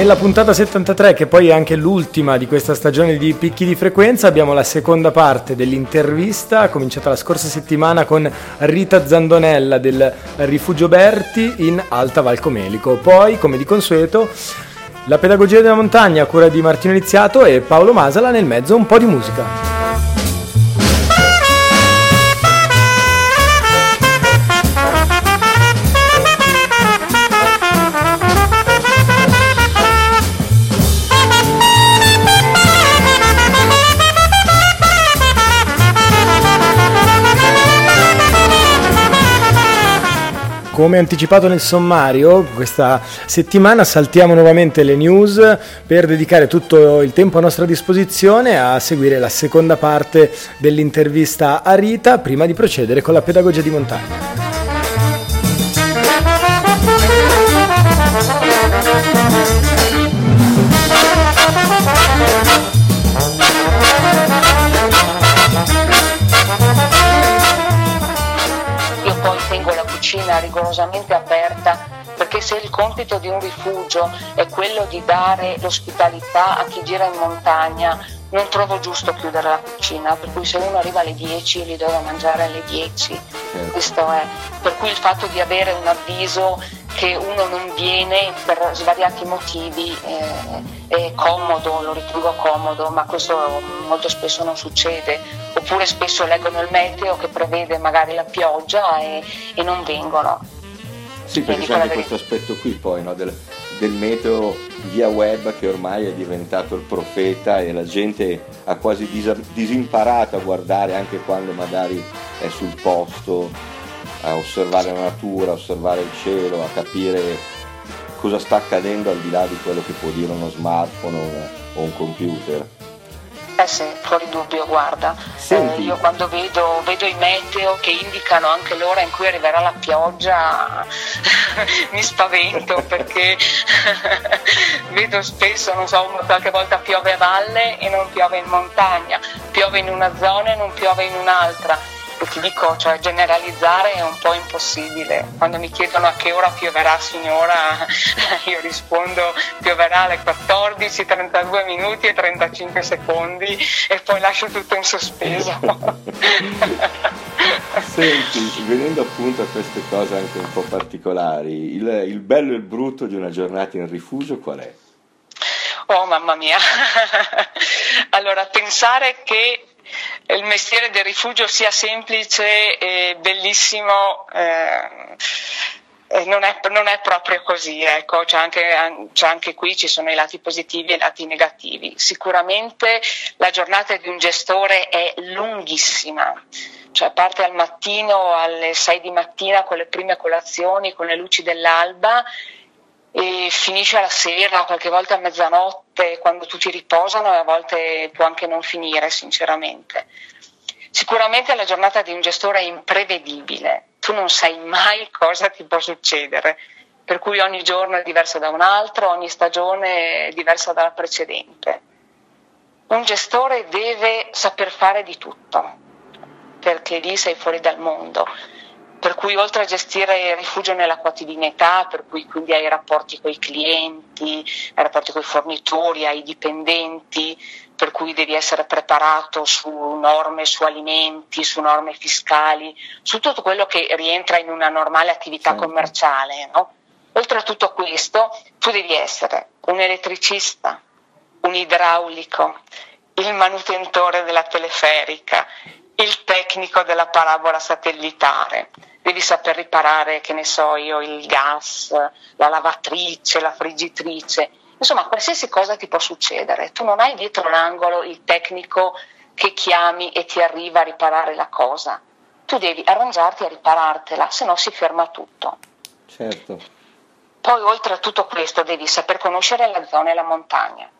Nella puntata 73, che poi è anche l'ultima di questa stagione di picchi di frequenza, abbiamo la seconda parte dell'intervista, cominciata la scorsa settimana con Rita Zandonella del Rifugio Berti in Alta Valcomelico. Poi, come di consueto, la pedagogia della montagna a cura di Martino Iniziato e Paolo Masala nel mezzo un po' di musica. Come anticipato nel sommario, questa settimana saltiamo nuovamente le news per dedicare tutto il tempo a nostra disposizione a seguire la seconda parte dell'intervista a Rita prima di procedere con la pedagogia di montagna. Cucina rigorosamente aperta perché se il compito di un rifugio è quello di dare l'ospitalità a chi gira in montagna, non trovo giusto chiudere la cucina, per cui se uno arriva alle 10 gli do da mangiare alle 10, certo. questo è. Per cui il fatto di avere un avviso che uno non viene per svariati motivi eh, è comodo, lo ritengo comodo, ma questo molto spesso non succede. Oppure spesso leggono il meteo che prevede magari la pioggia e, e non vengono. Sì, perché c'è anche questo aspetto qui poi no, del, del meteo via web che ormai è diventato il profeta e la gente ha quasi disimparato a guardare anche quando magari è sul posto a osservare la natura, a osservare il cielo, a capire cosa sta accadendo al di là di quello che può dire uno smartphone o un computer. Eh sì, fuori dubbio, guarda, eh, io quando vedo, vedo, i meteo che indicano anche l'ora in cui arriverà la pioggia mi spavento perché vedo spesso, non so, qualche volta piove a valle e non piove in montagna, piove in una zona e non piove in un'altra e ti dico, cioè, generalizzare è un po' impossibile. Quando mi chiedono a che ora pioverà signora, io rispondo pioverà alle 14, 32 minuti e 35 secondi e poi lascio tutto in sospeso. Senti, venendo appunto a queste cose anche un po' particolari, il, il bello e il brutto di una giornata in rifugio qual è? Oh mamma mia! allora, pensare che il mestiere del rifugio sia semplice e bellissimo. Eh, non è, non è, proprio così, ecco. c'è, anche, c'è, anche, qui, ci sono i lati positivi e i lati negativi. Sicuramente la giornata di un gestore è lunghissima, cioè parte al mattino alle 6 di mattina con le prime colazioni, con le luci dell'alba e finisce alla sera, qualche volta a mezzanotte, quando tutti riposano e a volte può anche non finire, sinceramente. Sicuramente la giornata di un gestore è imprevedibile, tu non sai mai cosa ti può succedere, per cui ogni giorno è diverso da un altro, ogni stagione è diversa dalla precedente. Un gestore deve saper fare di tutto, perché lì sei fuori dal mondo per cui oltre a gestire il rifugio nella quotidianità, per cui quindi hai rapporti con i clienti, hai rapporti con i fornitori, hai dipendenti, per cui devi essere preparato su norme su alimenti, su norme fiscali, su tutto quello che rientra in una normale attività certo. commerciale. No? Oltre a tutto questo, tu devi essere un elettricista, un idraulico, il manutentore della teleferica, il tecnico della parabola satellitare. Devi saper riparare, che ne so io, il gas, la lavatrice, la friggitrice, insomma qualsiasi cosa ti può succedere. Tu non hai dietro l'angolo il tecnico che chiami e ti arriva a riparare la cosa. Tu devi arrangiarti a riparartela, se no si ferma tutto. Certo. Poi oltre a tutto questo devi saper conoscere la zona e la montagna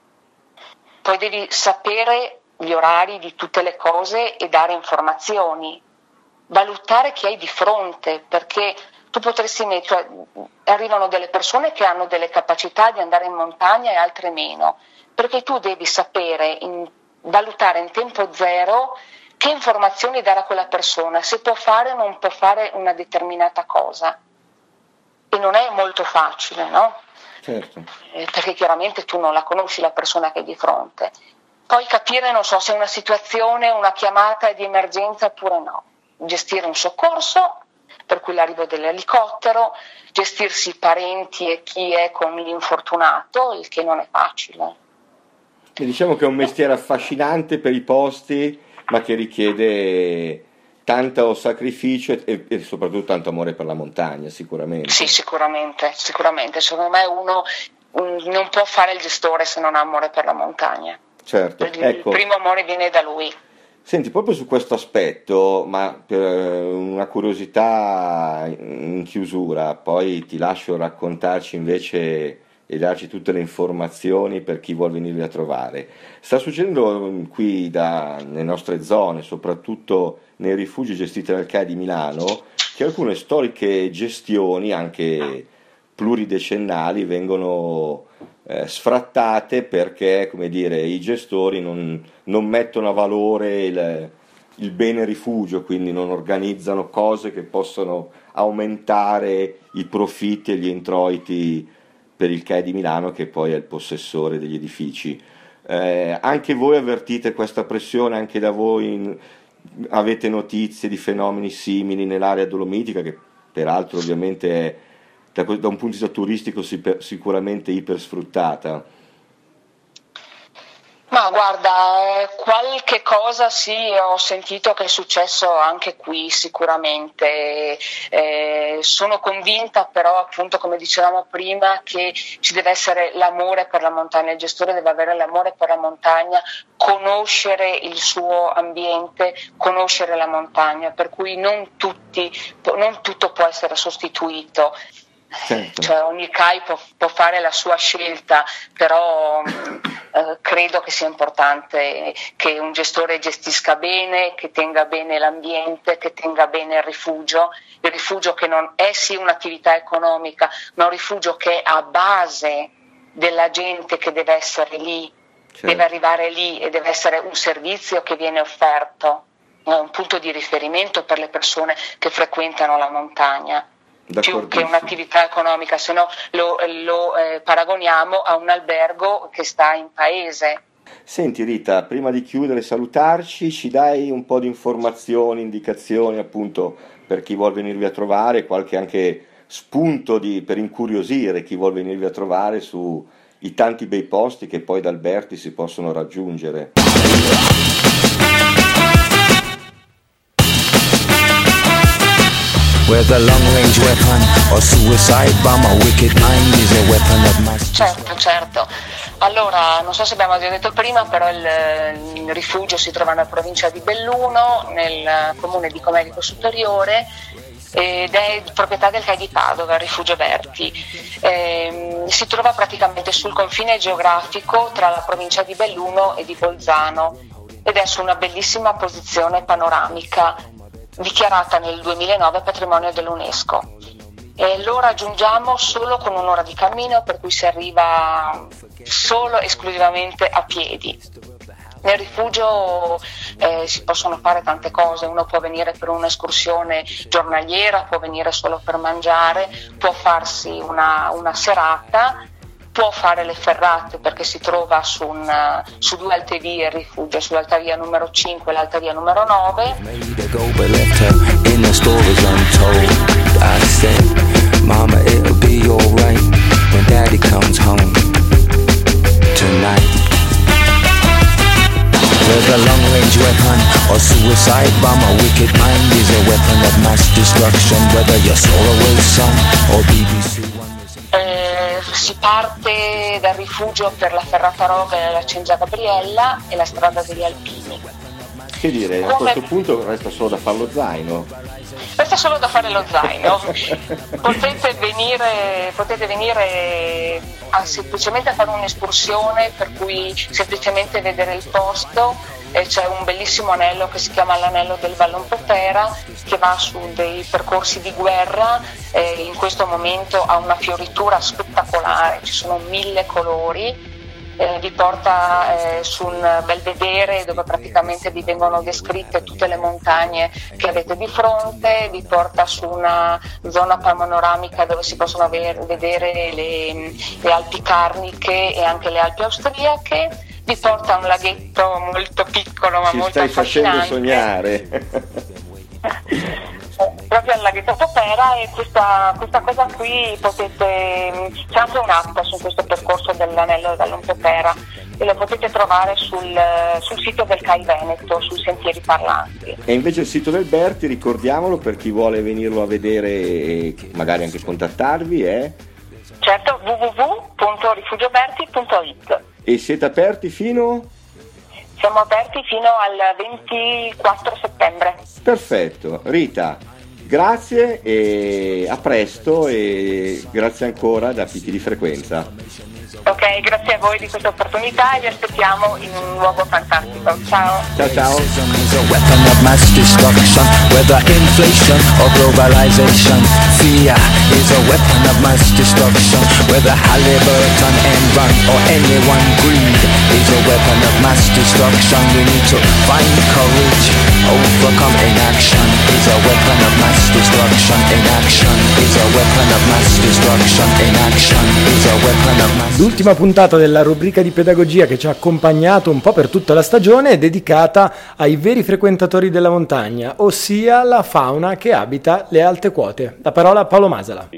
poi devi sapere gli orari di tutte le cose e dare informazioni, valutare chi hai di fronte, perché tu potresti mettere, cioè, arrivano delle persone che hanno delle capacità di andare in montagna e altre meno, perché tu devi sapere, in, valutare in tempo zero che informazioni dare a quella persona, se può fare o non può fare una determinata cosa. E non è molto facile, no? Certo. Eh, perché chiaramente tu non la conosci la persona che è di fronte. Poi capire, non so, se una situazione, una chiamata è di emergenza oppure no. Gestire un soccorso, per cui l'arrivo dell'elicottero, gestirsi i parenti e chi è con l'infortunato, il che non è facile. E diciamo che è un mestiere affascinante per i posti, ma che richiede tanto sacrificio e, e, soprattutto tanto amore per la montagna, sicuramente. Sì, sicuramente, sicuramente. Secondo me uno mm, non può fare il gestore se non ha amore per la montagna. Certo, il, ecco. il primo amore viene da lui. Senti, proprio su questo aspetto, ma per una curiosità in chiusura, poi ti lascio raccontarci invece e darci tutte le informazioni per chi vuole venirvi a trovare. Sta succedendo qui da, nelle nostre zone, soprattutto nei rifugi gestiti dal CAI di Milano, che alcune storiche gestioni, anche pluridecennali, vengono eh, sfrattate perché come dire, i gestori non, non mettono a valore il, il bene rifugio, quindi non organizzano cose che possono aumentare i profitti e gli introiti per il CAE di Milano che poi è il possessore degli edifici. Eh, anche voi avvertite questa pressione, anche da voi in, avete notizie di fenomeni simili nell'area dolomitica che peraltro ovviamente è da, da un punto di vista turistico sicuramente ipersfruttata. Ma guarda, eh, qualche cosa sì, ho sentito che è successo anche qui sicuramente. Eh, sono convinta però, appunto, come dicevamo prima, che ci deve essere l'amore per la montagna, il gestore deve avere l'amore per la montagna, conoscere il suo ambiente, conoscere la montagna, per cui non, tutti, non tutto può essere sostituito. Certo. Cioè, ogni CAI può, può, fare la sua scelta, però eh, credo che sia importante che un gestore gestisca bene, che tenga bene l'ambiente, che tenga bene il rifugio, il rifugio che non è sì un'attività economica, ma un rifugio che è a base della gente che deve essere lì, certo. deve arrivare lì e deve essere un servizio che viene offerto, un punto di riferimento per le persone che frequentano la montagna più che un'attività economica, se no lo, lo eh, paragoniamo a un albergo che sta in paese. Senti Rita, prima di chiudere e salutarci, ci dai un po' di informazioni, indicazioni appunto per chi vuole venirvi a trovare, qualche anche spunto di, per incuriosire chi vuole venirvi a trovare sui tanti bei posti che poi da Alberti si possono raggiungere. Whether long range weapon or suicide bomb, a wicked mind is a weapon of mass Certo, certo. Allora, non so se abbiamo già detto prima, però il, il rifugio si trova nella provincia di Belluno, nel comune di Comelico Superiore ed è proprietà del CAI di Padova, il rifugio Berti. Eh, si trova praticamente sul confine geografico tra la provincia di Belluno e di Bolzano ed è su una bellissima posizione panoramica dichiarata nel 2009 patrimonio dell'UNESCO. E lo raggiungiamo solo con un'ora di cammino, per cui si arriva solo esclusivamente a piedi. Nel rifugio eh, si possono fare tante cose, uno può venire per un'escursione giornaliera, può venire solo per mangiare, può farsi una, una serata può fare le ferrate perché si trova su, una, su due alte vie il rifugio, sull'alta via numero 5 e l'alta via numero 9. Mama, it'll be alright when daddy comes home tonight. Whether long range weapon or suicide bomb, a wicked mind is a weapon of mass destruction. Whether you're Solarway Sun or BBC si parte dal rifugio per la Ferrata Roga e la Cengia Gabriella e la strada degli Alpini. Che dire, Come... a questo punto resta solo da fare lo zaino. Resta solo da fare lo zaino. potete venire, potete venire a, semplicemente a fare un'escursione per cui semplicemente vedere il posto e c'è un bellissimo anello che si chiama l'anello del Vallon Potera che va su dei percorsi di guerra e in questo momento ha una fioritura spettacolare, ci sono mille colori eh, vi porta eh, su un belvedere dove praticamente vi vengono descritte tutte le montagne che avete di fronte, vi porta su una zona panoramica dove si possono aver, vedere le, le Alpi Carniche e anche le Alpi Austriache vi porta un laghetto molto piccolo ma Ci molto stai facendo sognare. proprio al laghetto Popera e questa, questa, cosa qui potete, c'è anche un'app su questo percorso dell'anello dall'Ompopera e lo potete trovare sul, sul, sito del CAI Veneto, sui sentieri parlanti. E invece il sito del Berti, ricordiamolo per chi vuole venirlo a vedere e magari anche contattarvi, è? Certo, www.rifugioberti.it E siete aperti fino? Siamo aperti fino al 24 settembre. Perfetto. Rita, grazie e a presto e grazie ancora da Piti di Frequenza. Ok, grazie a voi di questa opportunità e vi aspettiamo in un luogo fantastico. Ciao. Ciao ciao. Whether inflation or globalization, fear is a weapon of mass destruction. Whether Halliburton, Enron or anyone, greed is a weapon of mass destruction. We need to find courage, overcome inaction is a weapon of mass destruction. Inaction is a weapon of mass destruction. Inaction is a weapon of mass L'ultima puntata della rubrica di pedagogia che ci ha accompagnato un po' per tutta la stagione è dedicata ai veri frequentatori della montagna, ossia la fauna che abita le alte quote. La parola a Paolo Masala.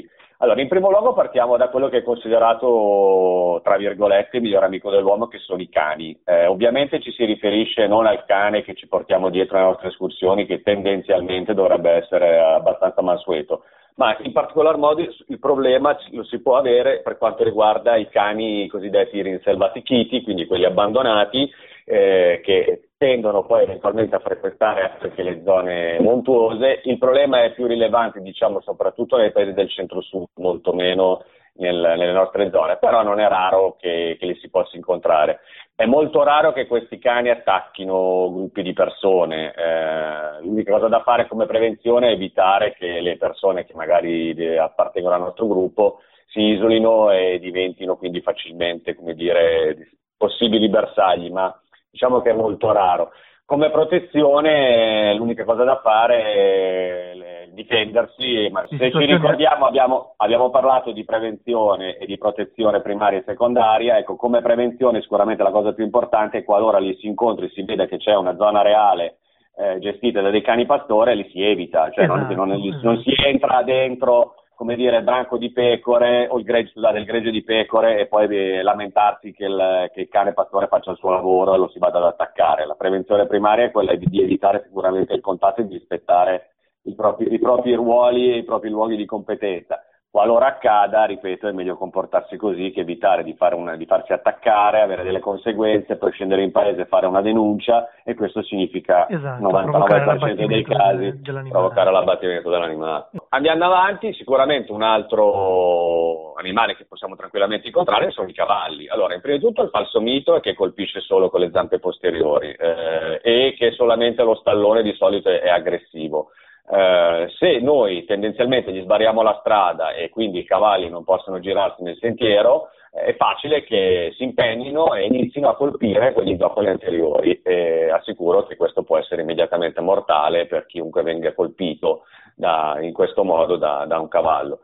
Allora, in primo luogo partiamo da quello che è considerato, tra virgolette, il miglior amico dell'uomo, che sono i cani. Eh, ovviamente ci si riferisce non al cane che ci portiamo dietro alle nostre escursioni, che tendenzialmente dovrebbe essere abbastanza mansueto, ma in particolar modo il problema lo si può avere per quanto riguarda i cani cosiddetti rinselvatichiti, quindi quelli abbandonati, eh, che tendono poi eventualmente a frequentare anche le zone montuose. Il problema è più rilevante, diciamo, soprattutto nei paesi del centro-sud, molto meno nel, nelle nostre zone, però non è raro che, che li si possa incontrare. È molto raro che questi cani attacchino gruppi di persone. Eh, l'unica cosa da fare come prevenzione è evitare che le persone che magari appartengono al nostro gruppo si isolino e diventino quindi facilmente, come dire, possibili bersagli, ma diciamo che è molto raro. Come protezione l'unica cosa da fare è difendersi, ma se ci ricordiamo abbiamo, abbiamo, parlato di prevenzione e di protezione primaria e secondaria, ecco come prevenzione sicuramente la cosa più importante è qualora li si incontri e si vede che c'è una zona reale eh, gestita da dei cani pastore, li si evita, cioè esatto, non, non, non, si entra dentro come dire, il branco di pecore o il greggio, scusate, il greggio di pecore e poi eh, lamentarsi che il, che il, cane pastore faccia il suo lavoro e lo si vada ad attaccare. La prevenzione primaria è quella di, di evitare sicuramente il contatto e di rispettare i propri, i propri ruoli e i propri luoghi di competenza. Qualora accada, ripeto, è meglio comportarsi così che evitare di, una, di, farsi attaccare, avere delle conseguenze, poi scendere in paese e fare una denuncia e questo significa esatto, 99% dei casi provocare l'abbattimento dell'animale. Andiamo avanti, sicuramente un altro animale che possiamo tranquillamente incontrare sono i cavalli. Allora, in prima di tutto il falso mito è che colpisce solo con le zampe posteriori eh, e che solamente lo stallone di solito è aggressivo. Eh, se noi tendenzialmente gli sbariamo la strada e quindi i cavalli non possono girarsi nel sentiero, eh, è facile che si impegnino e inizino a colpire quelli zoccoli anteriori e assicuro che questo può essere immediatamente mortale per chiunque venga colpito da, in questo modo da, da un cavallo.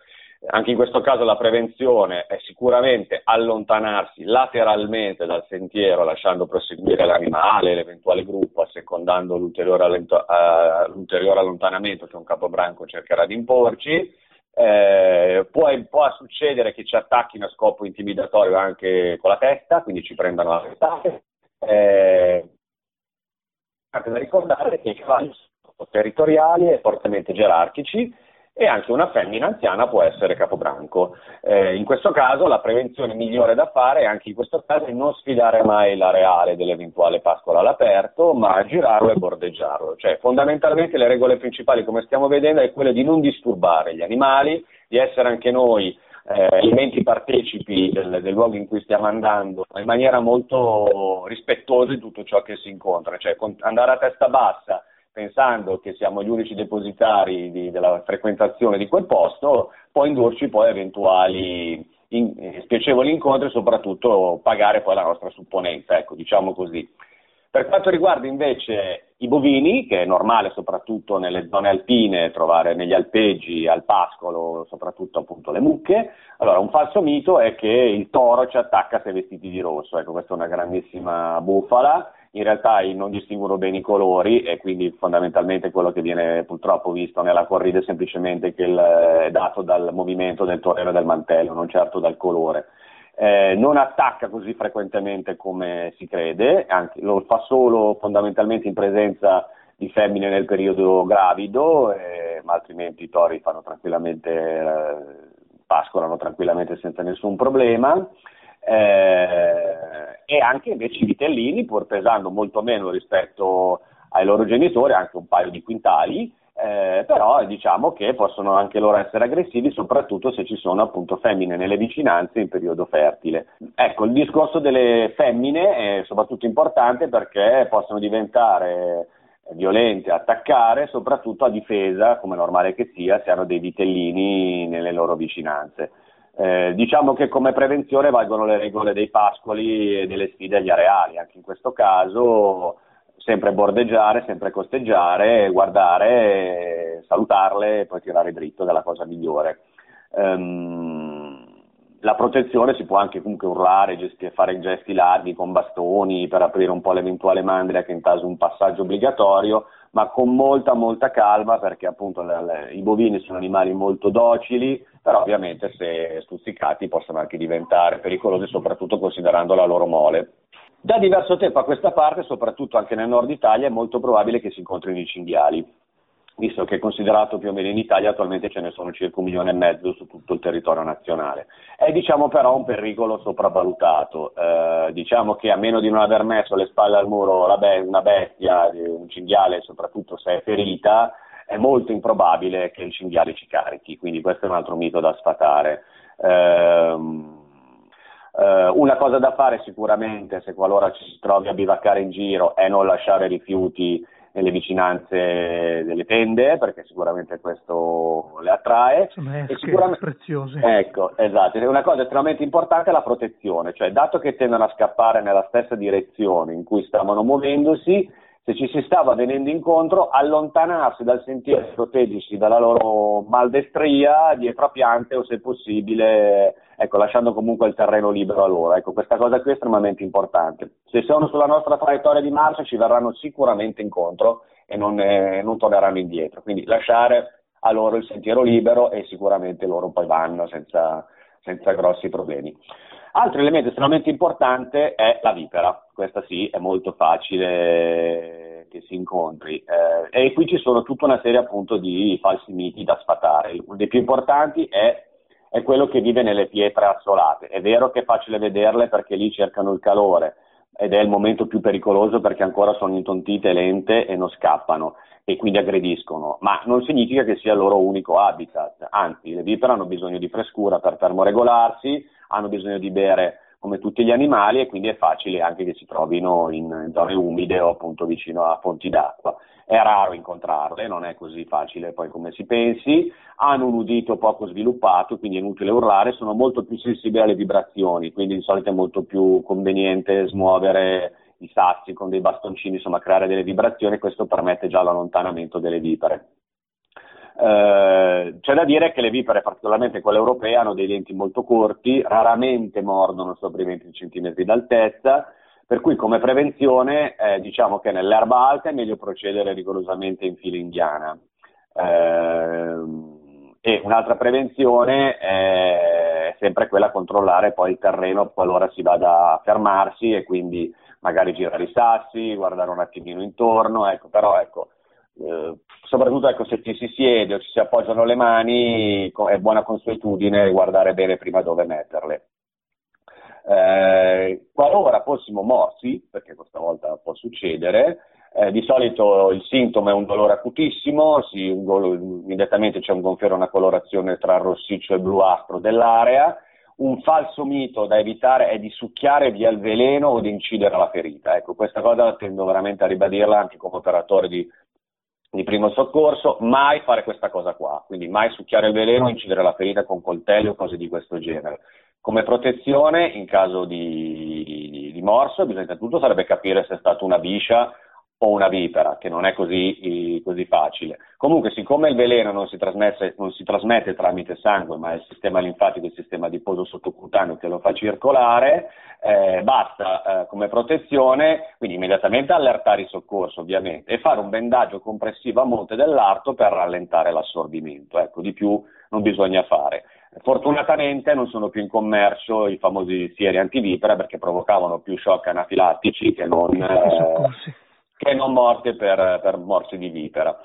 Anche in questo caso la prevenzione è sicuramente allontanarsi lateralmente dal sentiero lasciando proseguire l'animale, l'eventuale gruppo, assecondando l'ulteriore, allento- uh, l'ulteriore allontanamento che un capobranco cercherà di imporci. Eh, può, può, succedere che ci attacchino a scopo intimidatorio anche con la testa, quindi ci prendano a testate. Eh, da ricordare che i cavalli sono territoriali e fortemente gerarchici e anche una femmina anziana può essere capobranco. Eh, in questo caso la prevenzione migliore da fare, anche in questo caso, è non sfidare mai l'areale dell'eventuale pascola all'aperto, ma girarlo e bordeggiarlo. Cioè, fondamentalmente le regole principali, come stiamo vedendo, è quelle di non disturbare gli animali, di essere anche noi eh, elementi partecipi del, del, luogo in cui stiamo andando in maniera molto rispettosa di tutto ciò che si incontra, cioè andare a testa bassa pensando che siamo gli unici depositari di, della frequentazione di quel posto, può indurci poi eventuali in, eh, spiacevoli incontri e soprattutto pagare poi la nostra supponenza, ecco, diciamo così. Per quanto riguarda invece i bovini, che è normale soprattutto nelle zone alpine trovare negli alpeggi, al pascolo, soprattutto appunto le mucche, allora un falso mito è che il toro ci attacca se vestiti di rosso, ecco questa è una grandissima bufala, in realtà non distinguono bene i colori e quindi fondamentalmente quello che viene purtroppo visto nella corrida è semplicemente che il, è dato dal movimento del torero e del mantello, non certo dal colore. Eh, non attacca così frequentemente come si crede, anche, lo fa solo fondamentalmente in presenza di femmine nel periodo gravido, eh, ma altrimenti i tori fanno tranquillamente, eh, pascolano tranquillamente senza nessun problema. Eh, e anche invece i vitellini, pur pesando molto meno rispetto ai loro genitori, anche un paio di quintali, eh, però diciamo che possono anche loro essere aggressivi, soprattutto se ci sono appunto femmine nelle vicinanze in periodo fertile. Ecco, il discorso delle femmine è soprattutto importante perché possono diventare violente, attaccare, soprattutto a difesa, come normale che sia, se hanno dei vitellini nelle loro vicinanze. Eh, diciamo che come prevenzione valgono le regole dei pascoli e delle sfide agli areali, anche in questo caso sempre bordeggiare, sempre costeggiare, guardare, salutarle e poi tirare dritto, che è la cosa migliore. Um, la protezione si può anche comunque urlare, gesti- fare gesti larghi con bastoni per aprire un po' l'eventuale mandria che in caso un passaggio obbligatorio, ma con molta molta calma perché appunto le, le, i bovini sono animali molto docili, però ovviamente se stuzzicati possono anche diventare pericolosi soprattutto considerando la loro mole. Da diverso tempo a questa parte, soprattutto anche nel nord Italia, è molto probabile che si incontrino i cinghiali, visto che è considerato più o meno in Italia attualmente ce ne sono circa un milione e mezzo su tutto il territorio nazionale. È diciamo però un pericolo sopravvalutato, eh, diciamo che a meno di non aver messo le spalle al muro be- una bestia, un cinghiale soprattutto se è ferita, è molto improbabile che il cinghiale ci carichi, quindi questo è un altro mito da sfatare. Eh, Uh, una cosa da fare sicuramente, se qualora ci si trovi a bivaccare in giro, è non lasciare rifiuti nelle vicinanze delle tende, perché sicuramente questo le attrae. Sono esche sicuramente... preziose. Ecco, esatto. Una cosa estremamente importante è la protezione, cioè dato che tendono a scappare nella stessa direzione in cui stavano muovendosi, se ci si stava venendo incontro, allontanarsi dal sentiero proteggersi dalla loro maldestria dietro a piante o se possibile, ecco, lasciando comunque il terreno libero a loro. Ecco, questa cosa qui è estremamente importante. Se sono sulla nostra traiettoria di marcia ci verranno sicuramente incontro e non, eh, non torneranno indietro. Quindi lasciare a loro il sentiero libero e sicuramente loro poi vanno senza, senza grossi problemi. Altro elemento estremamente importante è la vipera, questa sì è molto facile che si incontri eh, e qui ci sono tutta una serie appunto di falsi miti da sfatare. Uno dei più importanti è, è quello che vive nelle pietre assolate. È vero che è facile vederle perché lì cercano il calore ed è il momento più pericoloso perché ancora sono intontite, lente e non scappano e quindi aggrediscono, ma non significa che sia il loro unico habitat, anzi le vipere hanno bisogno di frescura per termoregolarsi, hanno bisogno di bere come tutti gli animali e quindi è facile anche che si trovino in zone umide o appunto vicino a fonti d'acqua. È raro incontrarle, non è così facile poi come si pensi, hanno un udito poco sviluppato, quindi è inutile urlare, sono molto più sensibili alle vibrazioni, quindi di solito è molto più conveniente smuovere i sassi con dei bastoncini, insomma creare delle vibrazioni questo permette già l'allontanamento delle vipere. Eh, c'è da dire che le vipere, particolarmente quelle europee, hanno dei denti molto corti, raramente mordono sopra i 20 cm d'altezza, per cui come prevenzione eh, diciamo che nell'erba alta è meglio procedere rigorosamente in fila indiana. Eh, e un'altra prevenzione è sempre quella controllare poi il terreno qualora si vada a fermarsi e quindi magari girare i sassi, guardare un attimino intorno, ecco, però ecco, eh, soprattutto ecco, se ci si siede o ci si appoggiano le mani, è buona consuetudine guardare bene prima dove metterle. Eh, qualora fossimo morsi, perché questa volta può succedere, eh, di solito il sintomo è un dolore acutissimo, si, un, immediatamente c'è un gonfiore, una colorazione tra rossiccio e bluastro dell'area. Un falso mito da evitare è di succhiare via il veleno o di incidere la ferita. Ecco, questa cosa tendo veramente a ribadirla anche come operatore di, di primo soccorso, mai fare questa cosa qua, quindi mai succhiare il veleno o incidere la ferita con coltelli o cose di questo genere. Come protezione, in caso di, di, di morso, bisogna innanzitutto sarebbe capire se è stata una biscia o una vipera, che non è così, così facile. Comunque, siccome il veleno non si, non si, trasmette tramite sangue, ma è il sistema linfatico, il sistema adiposo sottocutaneo che lo fa circolare, eh, basta eh, come protezione, quindi immediatamente allertare il soccorso, ovviamente, e fare un bendaggio compressivo a monte dell'arto per rallentare l'assorbimento. Ecco, di più non bisogna fare. Fortunatamente non sono più in commercio i famosi sieri antivipera perché provocavano più shock anafilattici che non... Eh, che non morte per, per morsi di vipera.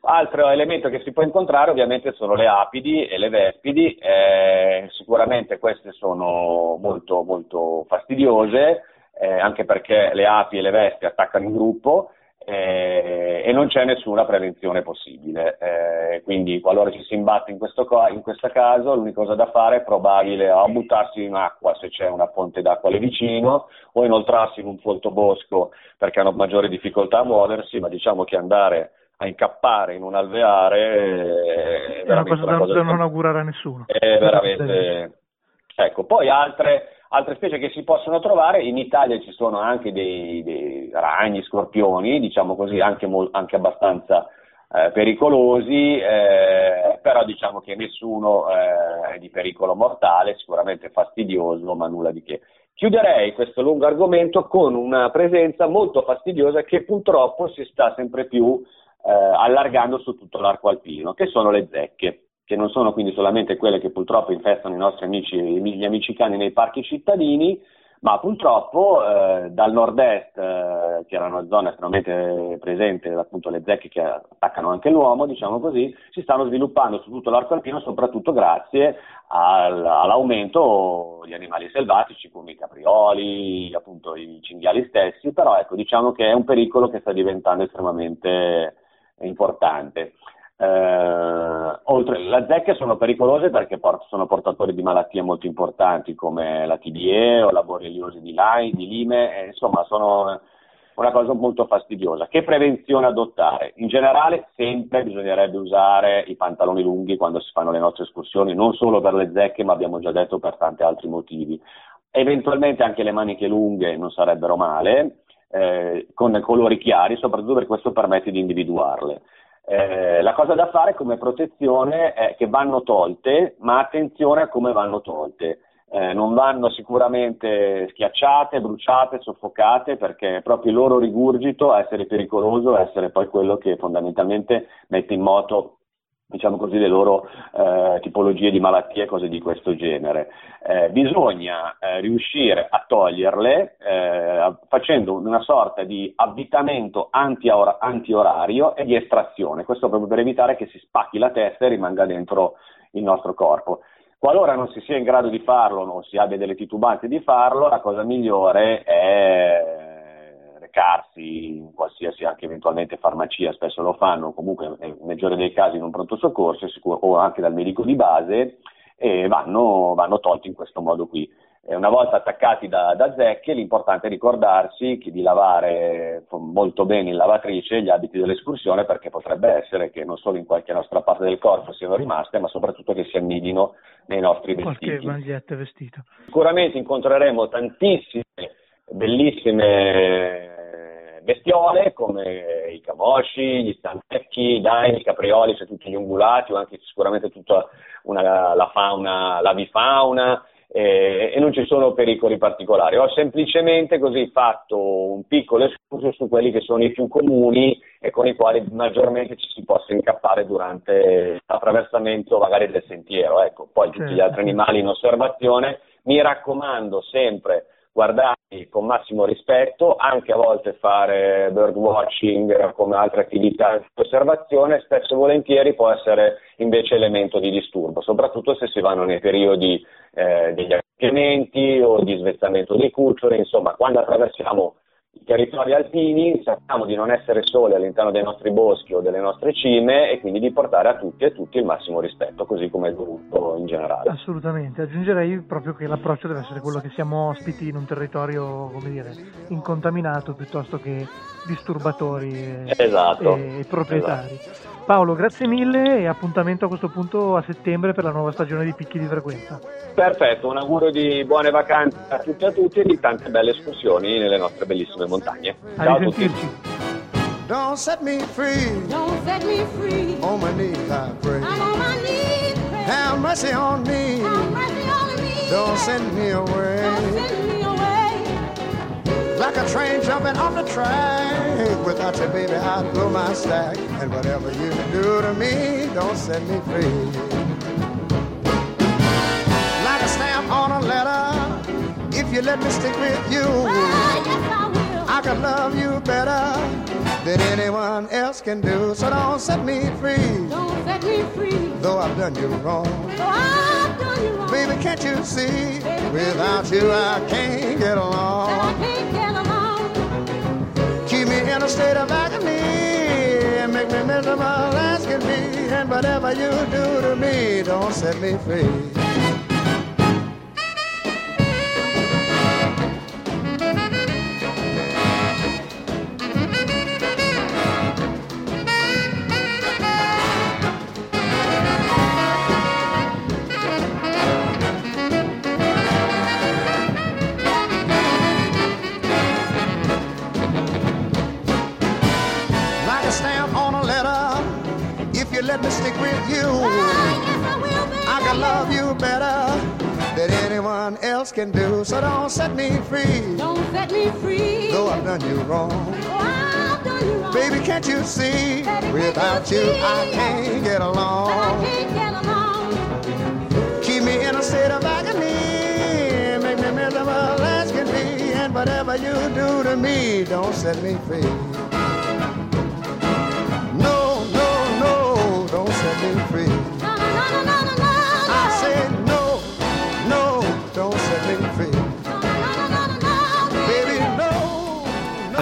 Altro elemento che si può incontrare ovviamente sono le apidi e le vespidi, eh, sicuramente queste sono molto, molto fastidiose, eh, anche perché le api e le vespe attaccano in gruppo eh, e non c'è nessuna prevenzione possibile. Eh, quindi qualora ci si imbatte in questo, in questo, caso l'unica cosa da fare è probabile o buttarsi in acqua se c'è una fonte d'acqua lì vicino o inoltrarsi in un folto bosco perché hanno maggiori difficoltà a muoversi, ma diciamo che andare a incappare in un alveare è, è una cosa da, da non augurare a nessuno. È veramente... Ecco, poi altre Altre specie che si possono trovare, in Italia ci sono anche dei, dei ragni, scorpioni, diciamo così, anche, anche abbastanza eh, pericolosi, eh, però diciamo che nessuno eh, è di pericolo mortale, sicuramente fastidioso, ma nulla di che. Chiuderei questo lungo argomento con una presenza molto fastidiosa che purtroppo si sta sempre più eh, allargando su tutto l'arco alpino, che sono le zecche che non sono quindi solamente quelle che purtroppo infestano i nostri amici, gli amici cani nei parchi cittadini, ma purtroppo eh, dal nord-est, eh, che era una zona estremamente presente, appunto le zecche che attaccano anche l'uomo, diciamo così, si stanno sviluppando su tutto l'arco alpino, soprattutto grazie al, all'aumento di animali selvatici come i caprioli, appunto i cinghiali stessi, però ecco, diciamo che è un pericolo che sta diventando estremamente importante. Eh, oltre, le zecche sono pericolose perché port- sono portatori di malattie molto importanti come la TBE o la borreliosi di, lai, di lime, eh, insomma sono una cosa molto fastidiosa. Che prevenzione adottare? In generale sempre bisognerebbe usare i pantaloni lunghi quando si fanno le nostre escursioni, non solo per le zecche ma abbiamo già detto per tanti altri motivi. Eventualmente anche le maniche lunghe non sarebbero male, eh, con colori chiari, soprattutto perché questo permette di individuarle. Eh, la cosa da fare come protezione è che vanno tolte, ma attenzione a come vanno tolte. Eh, non vanno sicuramente schiacciate, bruciate, soffocate, perché è proprio il loro rigurgito a essere pericoloso, a essere poi quello che fondamentalmente mette in moto diciamo così, le loro eh, tipologie di malattie e cose di questo genere. Eh, bisogna eh, riuscire a toglierle eh, facendo una sorta di avvitamento anti-orario e di estrazione, questo proprio per evitare che si spacchi la testa e rimanga dentro il nostro corpo. Qualora non si sia in grado di farlo, non si abbia delle titubanze di farlo, la cosa migliore è recarsi in qualsiasi anche eventualmente farmacia, spesso lo fanno, comunque nel maggiore dei casi in un pronto soccorso o anche dal medico di base e vanno, vanno tolti in questo modo qui. Una volta attaccati da, da, zecche, l'importante è ricordarsi di lavare molto bene in lavatrice gli abiti dell'escursione perché potrebbe essere che non solo in qualche nostra parte del corpo siano rimaste, ma soprattutto che si annidino nei nostri vestiti. Qualche maglietta e vestito. Sicuramente incontreremo tantissime bellissime bestiole come i camosci, gli stantecchi, i daini, i caprioli, cioè tutti gli ungulati o anche sicuramente tutta una, la fauna, l'avifauna eh, e non ci sono pericoli particolari. Ho semplicemente così fatto un piccolo escurso su quelli che sono i più comuni e con i quali maggiormente ci si possa incappare durante l'attraversamento magari del sentiero. Ecco, poi tutti gli altri animali in osservazione, mi raccomando sempre guardarli con massimo rispetto, anche a volte fare birdwatching come altre attività di osservazione, spesso e volentieri può essere invece elemento di disturbo, soprattutto se si vanno nei periodi eh, degli accoppiamenti o di svezzamento dei cuccioli, insomma quando attraversiamo i territori alpini sappiamo di non essere soli all'interno dei nostri boschi o delle nostre cime e quindi di portare a tutti e tutti il massimo rispetto, così come è dovuto in generale. Assolutamente, aggiungerei proprio che l'approccio deve essere quello che siamo ospiti in un territorio, come dire, incontaminato piuttosto che disturbatori e, esatto, e proprietari. Esatto. Paolo, grazie mille e appuntamento a questo punto a settembre per la nuova stagione di picchi di frequenza. Perfetto, un augurio di buone vacanze a tutti e a tutti e di tante belle escursioni nelle nostre bellissime montagne. Ciao a, a tutti. Don't set me free. Don't set me free. On my knees I pray. I'm on my knees. Pray. Have mercy on me. Have mercy on me. Don't send me away. Don't send me away. Like a train jumping off the track. Without you, baby, I'd blow my stack. And whatever you can do to me, don't set me free. Like a stamp on a letter. If you let me stick with you, oh, yes, I, can love you better than anyone else can do. So don't set me free. Don't set me free. Though I've done you wrong. Though I've done you wrong. Baby, can't you see? Baby, Without you, I can't get along. I can't get along. Keep me in a state of agony. And make me miserable as can be. And whatever you do to me, don't set me free. Can do. So don't set me free. Don't set me free. Though I've done you wrong. Oh, I've done you wrong. Baby, can't you see? Baby, Without you, see? I can't get along. I can't get along. Keep me in a state of agony. Make me miserable as can be. And whatever you do to me, don't set me free.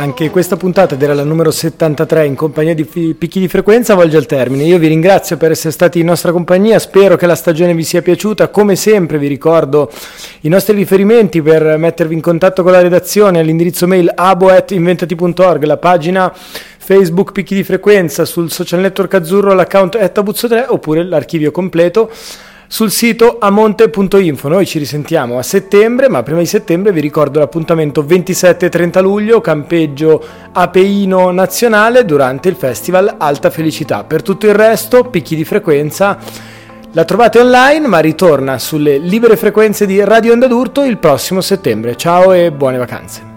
Anche questa puntata, ed era la numero 73 in compagnia di picchi di frequenza, volge al termine. Io vi ringrazio per essere stati in nostra compagnia, spero che la stagione vi sia piaciuta. Come sempre vi ricordo i nostri riferimenti per mettervi in contatto con la redazione all'indirizzo mail abo.inventati.org, la pagina Facebook Picchi di Frequenza, sul social network azzurro l'account @buzzo3 oppure l'archivio completo sul sito amonte.info. Noi ci risentiamo a settembre, ma prima di settembre vi ricordo l'appuntamento 27 e 30 luglio, campeggio apeino nazionale durante il festival Alta Felicità. Per tutto il resto, picchi di frequenza. La trovate online, ma ritorna sulle libere frequenze di Radio Onda d'Urto il prossimo settembre. Ciao e buone vacanze.